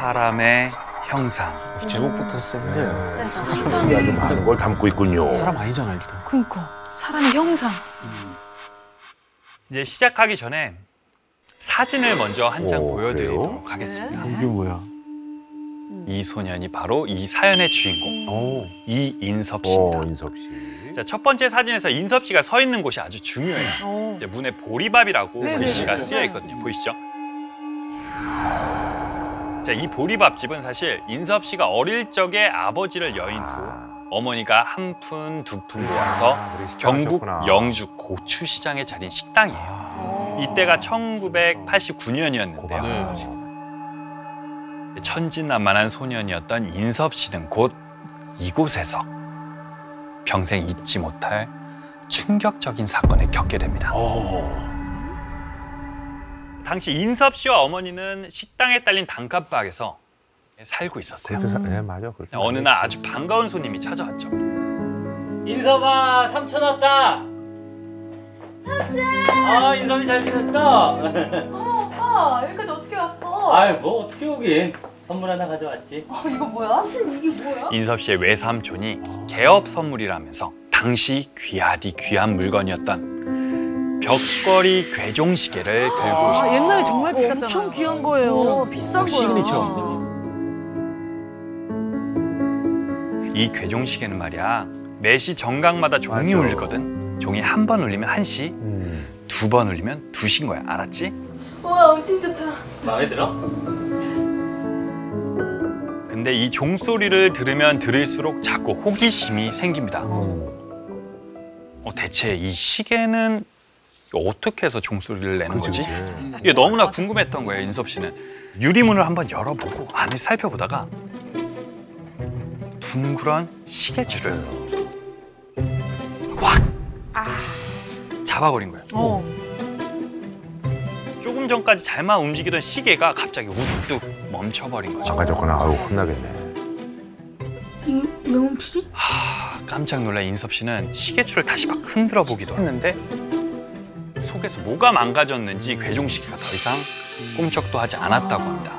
사람의 형상. 제목부터 센데 이게 아주 많은 걸 담고 있군요. 사람 아니잖아 일단. 그러니까 사람의 형상. 이제 시작하기 전에 사진을 먼저 한장 오, 보여드리도록 그래요? 하겠습니다. 이게 뭐야? 이 소년이 바로 이 사연의 주인공 오. 이인섭 씨입니다. 어, 인섭 씨. 자, 첫 번째 사진에서 인섭 씨가 서 있는 곳이 아주 중요해요. 어. 이제 문에 보리밥이라고. 글씨가 쓰여 있거든요. 보이시죠? 자, 이 보리밥집은 사실 인섭 씨가 어릴 적에 아버지를 여인 후 아, 어머니가 한 푼 두 푼 모아서 우리 식당 경북 하셨구나. 영주 고추시장에 차린 식당이에요. 어. 이때가 1989년이었는데요. 네. 천진난만한 소년이었던 인섭 씨는 곧 이곳에서 평생 잊지 못할 충격적인 사건을 겪게 됩니다. 어, 당시 인섭 씨와 어머니는 식당에 딸린 단칸방에서 살고 있었어요. 그렇게 사, 네, 맞아. 그렇게 어느 날 아주 반가운 손님이 찾아왔죠. 인섭아 삼촌 왔다. 삼촌. 아 인섭이 잘 지냈어. 오빠 여기까지 어떻게 왔어? 아이 뭐 어떻게 오긴 선물 하나 가져왔지. 어, 이거 뭐야? 이게 뭐야? 인섭 씨의 외삼촌이 개업 선물이라면서 당시 귀하디 귀한 물건이었던 벽걸이 괴종 시계를 들고 아, 오셨어요. 옛날에 정말 비쌌잖아요. 엄청 귀한 거예요. 비싼 거야. 시그니처. 이 괴종 시계는 말이야 매시 정각마다 종이 맞아. 울리거든. 종이 한 번 울리면 한 시, 음. 두 번 울리면 두 시인 거야. 알았지? 와 엄청 좋다. 마음에 들어? 근데 이 종소리를 들으면 들을수록 자꾸 호기심이 생깁니다. 음. 어, 대체 이 시계는 어떻게 해서 종소리를 내는 그치, 거지? 그치. 이게 너무나 궁금했던 거예요, 인섭 씨는. 유리문을 한번 열어보고 안을 살펴보다가 둥그런 시계줄을 확 잡아버린 거예요. 어. 조금 전까지 잘만 움직이던 시계가 갑자기 우뚝 멈춰버린 거죠. 망가졌구나. 아유, 혼나겠네. 왜 멈추지? 하, 깜짝 놀란 인섭 씨는 시계줄을 다시 막 흔들어 보기도 했는데 속에서 뭐가 망가졌는지 괴종 시계가 더 이상 꿈쩍도 하지 않았다고 합니다.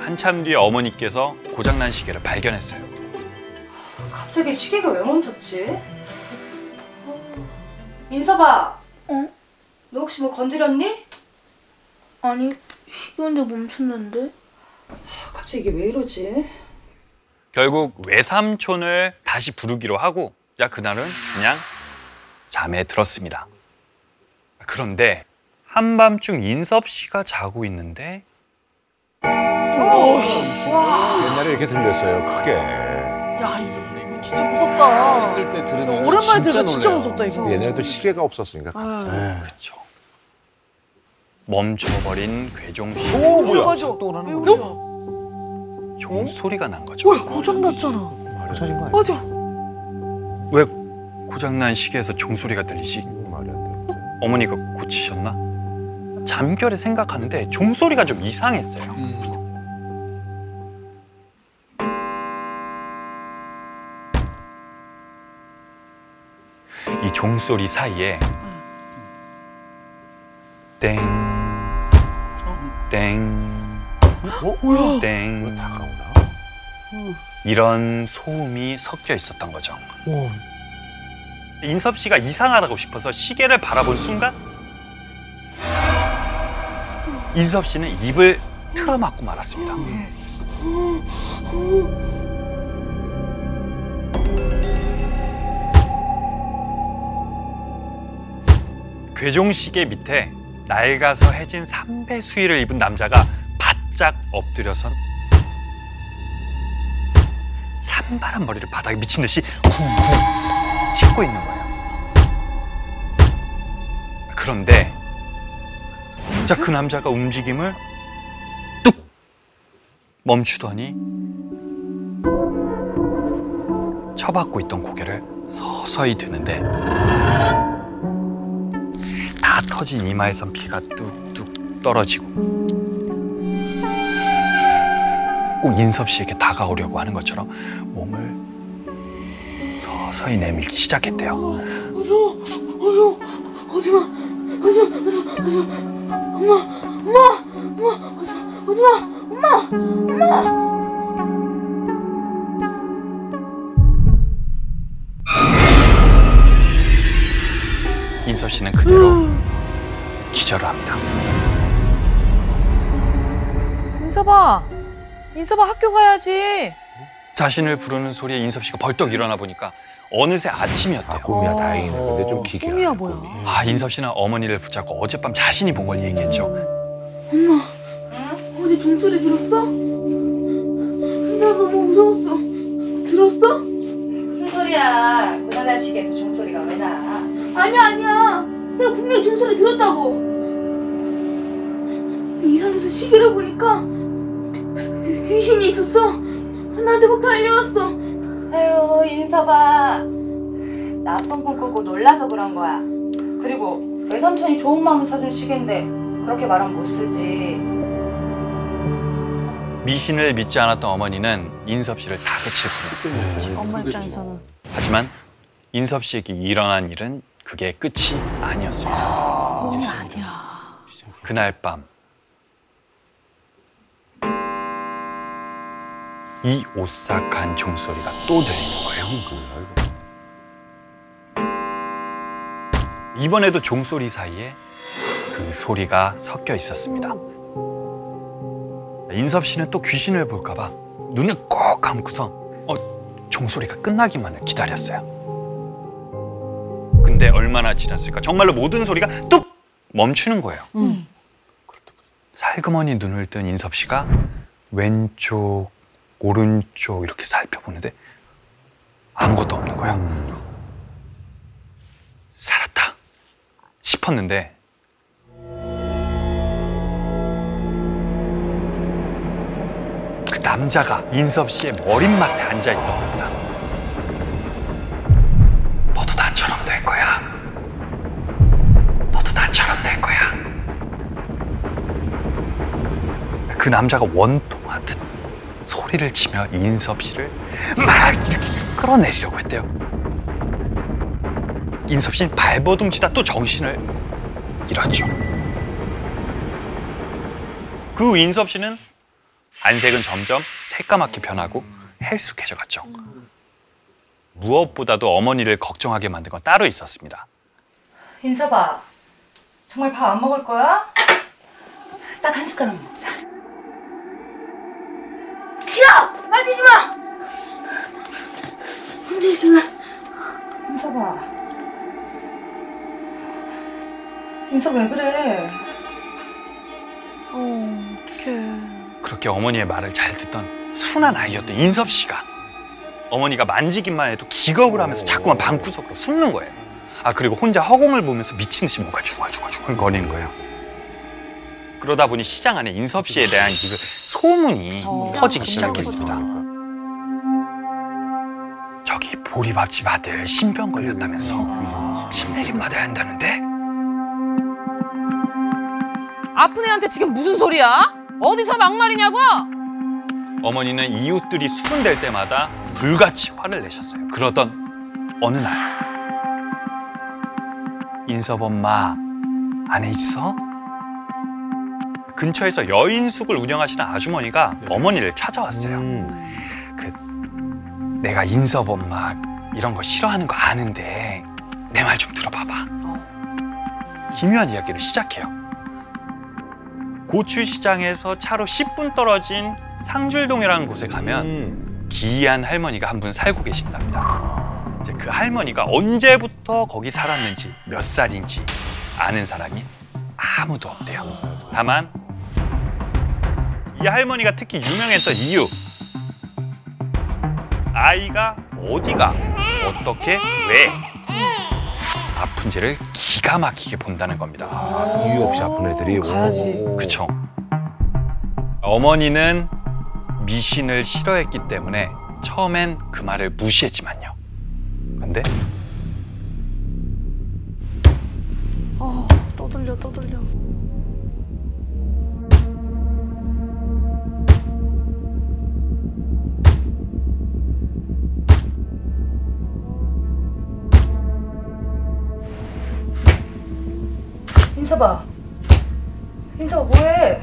한참 뒤에 어머니께서 고장난 시계를 발견했어요. 갑자기 시계가 왜 멈췄지? 인서봐. 어? 너 혹시 뭐 건드렸니? 아니 시간대 멈췄는데 갑자기 이게 왜 이러지? 결국 외삼촌을 다시 부르기로 하고 야 그날은 그냥 잠에 들었습니다. 그런데 한밤중 인섭 씨가 자고 있는데 옛날에 이렇게 들렸어요. 크게. 야, 이거 진짜 무섭다. 있을 때 들으면 오랜만에 들으면 진짜 놀래요. 무섭다 이거. 옛날에도 시계가 없었으니까. 아, 그렇죠. 멈춰버린 괴종 씨 오, 뭐야? 맞아. 또 오라는 왜 거죠? 울려? 종 소리가 난 거죠. 뭐야 고장 났잖아. 아니야? 맞아. 왜 고장난 시계에서 종소리가 들리지? 어머니가 고치셨나? 잠결에 생각하는데 종소리가 좀 이상했어요. 음. 이 종소리 사이에 땡, 땡, 뭐야? 땡? 이런 소음이 섞여 있었던 거죠. 오. 인섭 씨가 이상하다고 싶어서 시계를 바라본 순간 인섭 씨는 입을 틀어막고 말았습니다. 괴종 시계 밑에 낡아서 해진 삼배 수의를 입은 남자가 바짝 엎드려선 산발한 머리를 바닥에 미친 듯이 쿵쿵 씻고 있는 거예요. 그런데 자 그 남자가 움직임을 뚝 멈추더니 처박고 있던 고개를 서서히 드는데 다 터진 이마에선 피가 뚝뚝 떨어지고 꼭 인섭 씨에게 다가오려고 하는 것처럼 몸을 서서히 내밀기 시작했대요. 무서워, 무서워, 오지마, 오지마, 오지마, 오지마, 엄마, 엄마, 오지마, 오지마, 엄마, 인섭 씨는 그대로 기절을 합니다. 인서봐. 인서봐 학교 가야지. 자신을 부르는 소리에 인섭 씨가 벌떡 일어나 보니까 어느새 아 아침이었대요. 꿈이야 어. 다행이네. 근데 좀 기게. 꿈이야 뭐야? 아, 인섭 씨는 어머니를 붙잡고 어젯밤 자신이 본 걸 얘기했죠. 어제 종소리 들었어? 나 너무 무서웠어. 들었어? 무슨 소리야? 고장난 시계에서 종소리가 왜 나? 아니야 아니야. 내가 분명히 종소리 들었다고. 이상해서 시계를 보니까 귀- 귀신이 있었어. 나한테 막 달려왔어. 아유 인서봐. 나쁜 꿈 꾸고 놀라서 그런 거야. 그리고 외삼촌이 좋은 마음으로 사준 시계인데 그렇게 말하면 못 쓰지. 미신을 믿지 않았던 어머니는 인섭 씨를 다그칠 뻔했어요. 엄마 입장에서는 하지만 인섭 씨에게 일어난 일은 그게 끝이 아니었습니다. 꿈이 아니야. 그날 밤. 이 오싹한 종소리가 또 들리는 거예요. 이번에도 종소리 사이에 그 소리가 섞여 있었습니다. 인섭 씨는 또 귀신을 볼까 봐 눈을 꼭 감고서 어, 종소리가 끝나기만을 기다렸어요. 근데 얼마나 지났을까? 정말로 모든 소리가 뚝 멈추는 거예요. 응. 살그머니 눈을 뜬 인섭 씨가 왼쪽, 오른쪽 이렇게 살펴보는데 아무것도 없는 거야. 살았다 싶었는데 그 남자가 인섭 씨의 머릿맡에 앉아 있던 겁니다. 너도 나처럼 될 거야. 너도 나처럼 될 거야. 그 남자가 원통하듯 소리를 치며 인섭 씨를 막 이렇게 끌어내리려고 했대요. 인섭 씨는 발버둥치다 또 정신을 잃었죠. 그후 인섭 씨는 안색은 점점 새까맣게 변하고 헬쑥해져 갔죠. 무엇보다도 어머니를 걱정하게 만든 건 따로 있었습니다. 인서봐. 정말 밥 안 먹을 거야? 딱 한 숟가락 먹자. 싫어! 만지지 마! 만지지 마. 인서봐. 인서 왜 그래? 어, 어떡해. 그렇게 어머니의 말을 잘 듣던 순한 아이였던 인섭 씨가 어머니가 만지기만 해도 기겁을 하면서 자꾸만 방구석으로 숨는 거예요. 아 그리고 혼자 허공을 보면서 미친 듯이 뭔가 중얼중얼중얼 거리는 거예요. 그러다 보니 시장 안에 인섭 씨에 대한 그 소문이 어, 퍼지기 시작했습니다. 저기 보리밥집 아들 신병 걸렸다면서 신내림 받아야 한다는데 아픈 애한테 지금 무슨 소리야? 어디서 막말이냐고? 어머니는 이웃들이 수군될 때마다 불같이 화를 내셨어요. 그러던 어느 날 인섭 엄마 안에 있어? 근처에서 여인숙을 운영하시는 아주머니가 어머니를 찾아왔어요. 음. 그 내가 인섭 엄마 이런 거 싫어하는 거 아는데 내 말 좀 들어봐봐. 기묘한 이야기를 시작해요. 고추시장에서 차로 10분 떨어진 상줄동이라는 곳에 가면 음. 기이한 할머니가 한 분 살고 계신답니다. 이제 그 할머니가 언제부터 거기 살았는지 몇 살인지 아는 사람이 아무도 없대요. 다만 이 할머니가 특히 유명했던 이유 아이가 어디가 어떻게 왜 아픈지를 기가 막히게 본다는 겁니다. 이유 없이 아픈 애들이 가야지. 오. 그쵸. 어머니는 미신을 싫어했기 때문에 처음엔 그 말을 무시했지만요. 근데 어, 떠들려, 떠들려. 인서봐. 인서봐, 뭐해?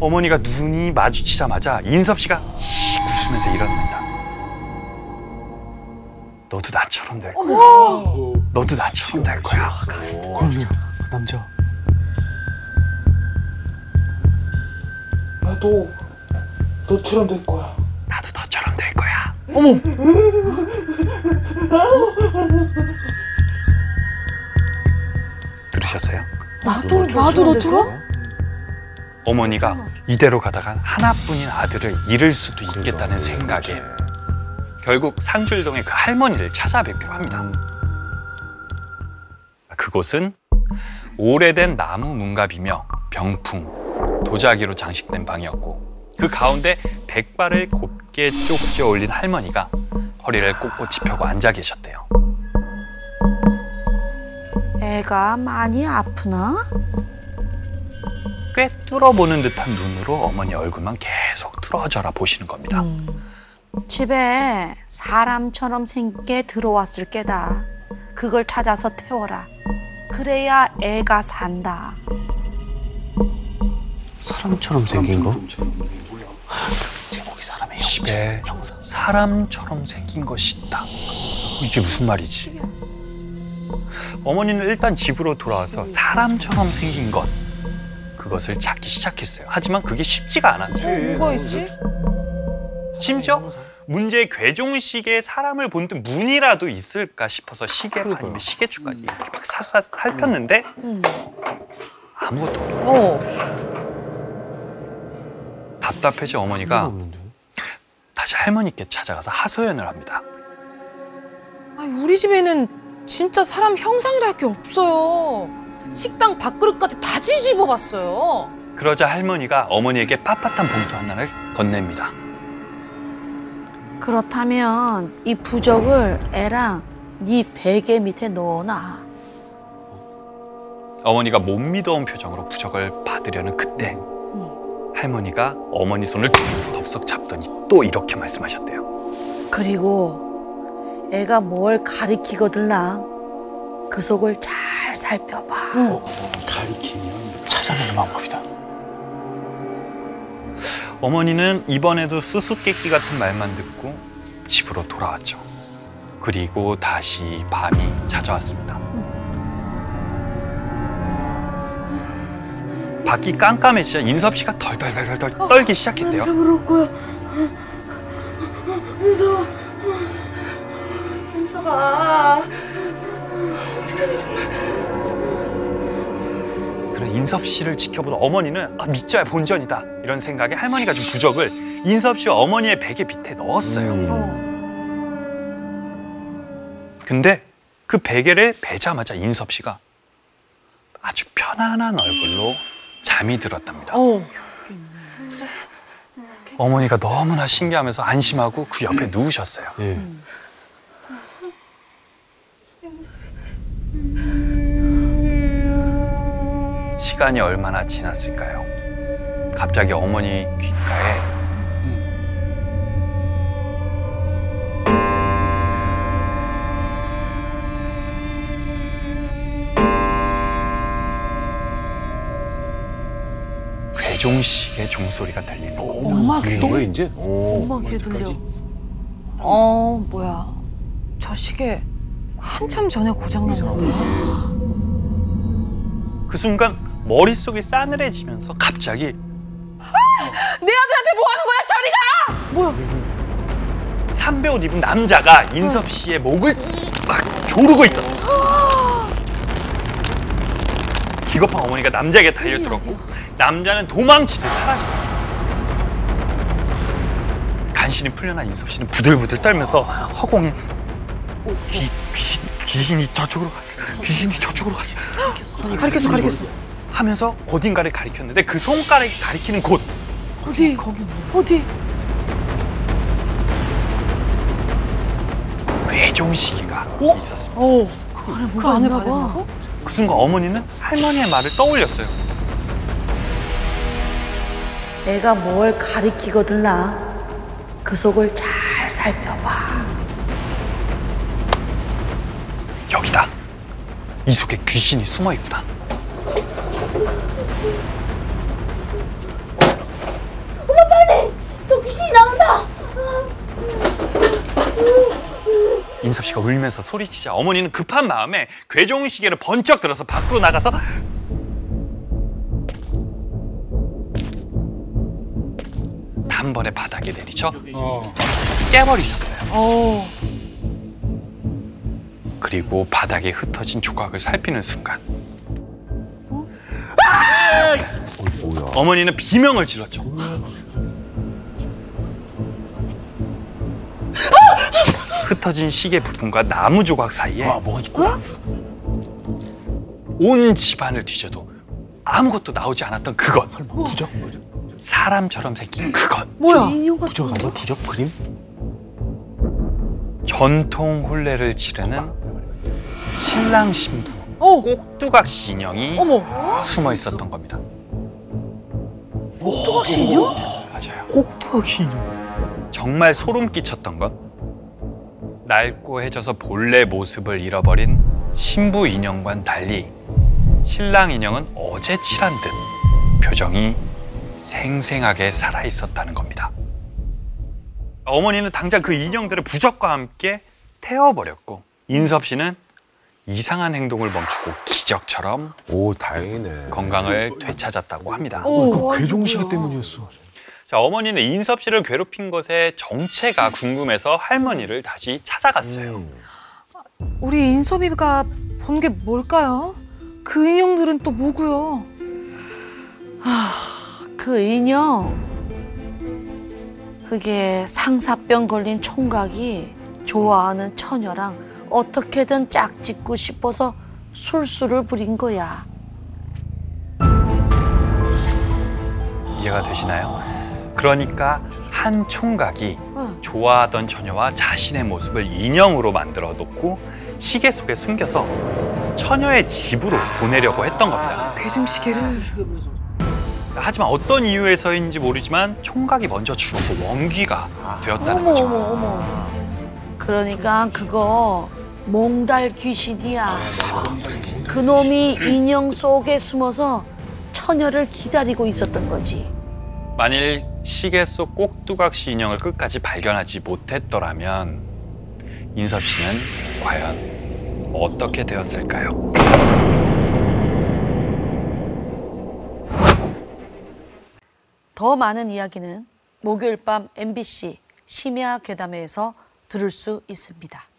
어머니가 눈이 마주치자마자 인섭 씨가 씩 웃으면서 일어납니다. 너도 나처럼 될 거야. 너도 나처럼 될 거야. 아, 그 남자. 그 그 남자. 나도 너처럼 될 거야. 나도 너처럼 될 거야. 들으셨어요? 나도 나도 너처럼? 어머니가 이대로 가다간 하나뿐인 아들을 잃을 수도 있겠다는 생각에 결국 상줄동의 그 할머니를 찾아뵙기로 합니다. 그곳은 오래된 나무 문갑이며 병풍, 도자기로 장식된 방이었고 그 가운데 백발을 곱게 쪽지 올린 할머니가 허리를 꼿꼿이 펴고 앉아 계셨대요. 애가 많이 아프나? 꽤 뚫어보는 듯한 눈으로 어머니 얼굴만 계속 뚫어져라 보시는 겁니다. 음. 집에 사람처럼 생게 들어왔을 게다. 그걸 찾아서 태워라. 그래야 애가 산다. 사람처럼 생긴 거? 집에 사람처럼 생긴 것이 있다. 이게 무슨 말이지? 어머니는 일단 집으로 돌아와서 사람처럼 생긴 것 그것을 찾기 시작했어요. 하지만 그게 쉽지가 않았어요. 뭐가 있지? 심지어 문제의 괴종식에 사람을 본듯 무늬라도 있을까 싶어서 시계 아니면 시계추까지 이렇게 막 사, 사, 살폈는데 아무것도 없고 어. 답답해져 어머니가. 다시 할머니께 찾아가서 하소연을 합니다. 아니, 우리 집에는 진짜 사람 형상이랄 게 없어요. 식당 밥그릇까지 다 뒤집어 봤어요. 그러자 할머니가 어머니에게 빳빳한 봉투 하나를 건넵니다. 그렇다면 이 부적을 애랑 네 베개 밑에 넣어놔. 어머니가 못 믿어온 표정으로 부적을 받으려는 그때 할머니가 어머니 손을 덥석 잡더니 또 이렇게 말씀하셨대요. 그리고 애가 뭘 가리키거들랑 그 속을 잘 살펴봐. 가리키면 찾아내는 방법이다. 어머니는 이번에도 수수께끼 같은 말만 듣고 집으로 돌아왔죠. 그리고 다시 밤이 찾아왔습니다. 밖이 깜깜해지자 인섭 씨가 덜덜덜덜 떨기 시작했대요. 올 거야. 무서워. 인서봐. 어떡하니 정말. 그래 인섭 씨를 지켜보던 어머니는 아, 믿져야 본전이다 이런 생각에 할머니가 준 부적을 인섭 씨와 어머니의 베개 밑에 넣었어요. 근데 그 베개를 베자마자 인섭 씨가 아주 편안한 얼굴로 잠이 들었답니다. 어머니가 너무나 신기하면서 안심하고 그 옆에 누우셨어요. 예. 시간이 얼마나 지났을까요? 갑자기 어머니 귓가에 종식의 종소리가 들리는 겁니다. 엄마 귀, 이거 이제? 엄마 귀에 들려. 어, 뭐야. 저 시계 한참 전에 고장 났는데. 그 순간 머릿속이 싸늘해지면서 갑자기 내 아들한테 뭐 하는 거야, 저리가! 삼배 옷 입은 남자가 인섭 씨의 목을 막 조르고 있어. 기겁한 어머니가 남자에게 달려들었고 남자는 도망치듯 사라져. 간신히 풀려난 인섭 씨는 부들부들 떨면서 허공에 귀, 귀신, 귀신이 저쪽으로 갔어. 귀신이 저쪽으로 갔어. 가리켰어, 가리켰어. 하면서 어딘가를 가리켰는데 그 손가락이 가리키는 곳 어디? 거기 어디? 괴종시계가 있었습니다. 어. 그 안에 그 뭐가 안에 있나 봐. 받았나고? 그 순간 어머니는 할머니의 말을 떠올렸어요. 애가 뭘 가리키거들랑 그 속을 잘 살펴봐. 여기다. 이 속에 귀신이 숨어 있구나. 인섭 씨가 울면서 소리치자 어머니는 급한 마음에 괴종 시계를 번쩍 들어서 밖으로 나가서 단번에 바닥에 내리쳐 깨버리셨어요. 어. 그리고 바닥에 흩어진 조각을 살피는 순간 뭐야? 어머니는 비명을 질렀죠. 흩어진 시계 부품과 나무 조각 사이에 뭐가 있고? 온 집안을 뒤져도 아무것도 나오지 않았던 그것. 부적? 뭐죠? 사람처럼 생긴 그것. 뭐야? 인형 같은 부적 아니야? 부적 그림? 전통 혼례를 치르는 신랑 신부 어. 꼭두각시 인형이 어머. 숨어 있었던 겁니다. 똑같이 인형? 맞아요. 꼭두각시 인형. 정말 소름 끼쳤던 건 낡고 해져서 본래 모습을 잃어버린 신부 인형과는 달리 신랑 인형은 어제 칠한 듯 표정이 생생하게 살아 있었다는 겁니다. 어머니는 당장 그 인형들을 부적과 함께 태워버렸고 인섭 씨는 이상한 행동을 멈추고 기적처럼 오 다행이네. 건강을 되찾았다고 합니다. 오. 그 괴종시계 때문이었어. 자, 어머니는 인섭 씨를 괴롭힌 것의 정체가 궁금해서 할머니를 다시 찾아갔어요. 음. 우리 인섭이가 본 게 뭘까요? 그 인형들은 또 뭐고요? 그 인형 그게 상사병 걸린 총각이 좋아하는 처녀랑 어떻게든 짝짓고 싶어서 술수를 부린 거야. 이해가 되시나요? 그러니까 한 총각이 응. 좋아하던 처녀와 자신의 모습을 인형으로 만들어 놓고 시계 속에 숨겨서 처녀의 집으로 보내려고 했던 겁니다. 괴종시계를 하지만 어떤 이유에서인지 모르지만 총각이 먼저 죽어서 원귀가 되었다는 어머 거죠. 어머 어머. 그러니까 그거 몽달 귀신이야. 그놈이 인형 속에 숨어서 처녀를 기다리고 있었던 거지. 만일 시계 속 꼭두각시 인형을 끝까지 발견하지 못했더라면 인섭 씨는 과연 어떻게 되었을까요? 더 많은 이야기는 목요일 밤 MBC 심야 괴담회에서 들을 수 있습니다.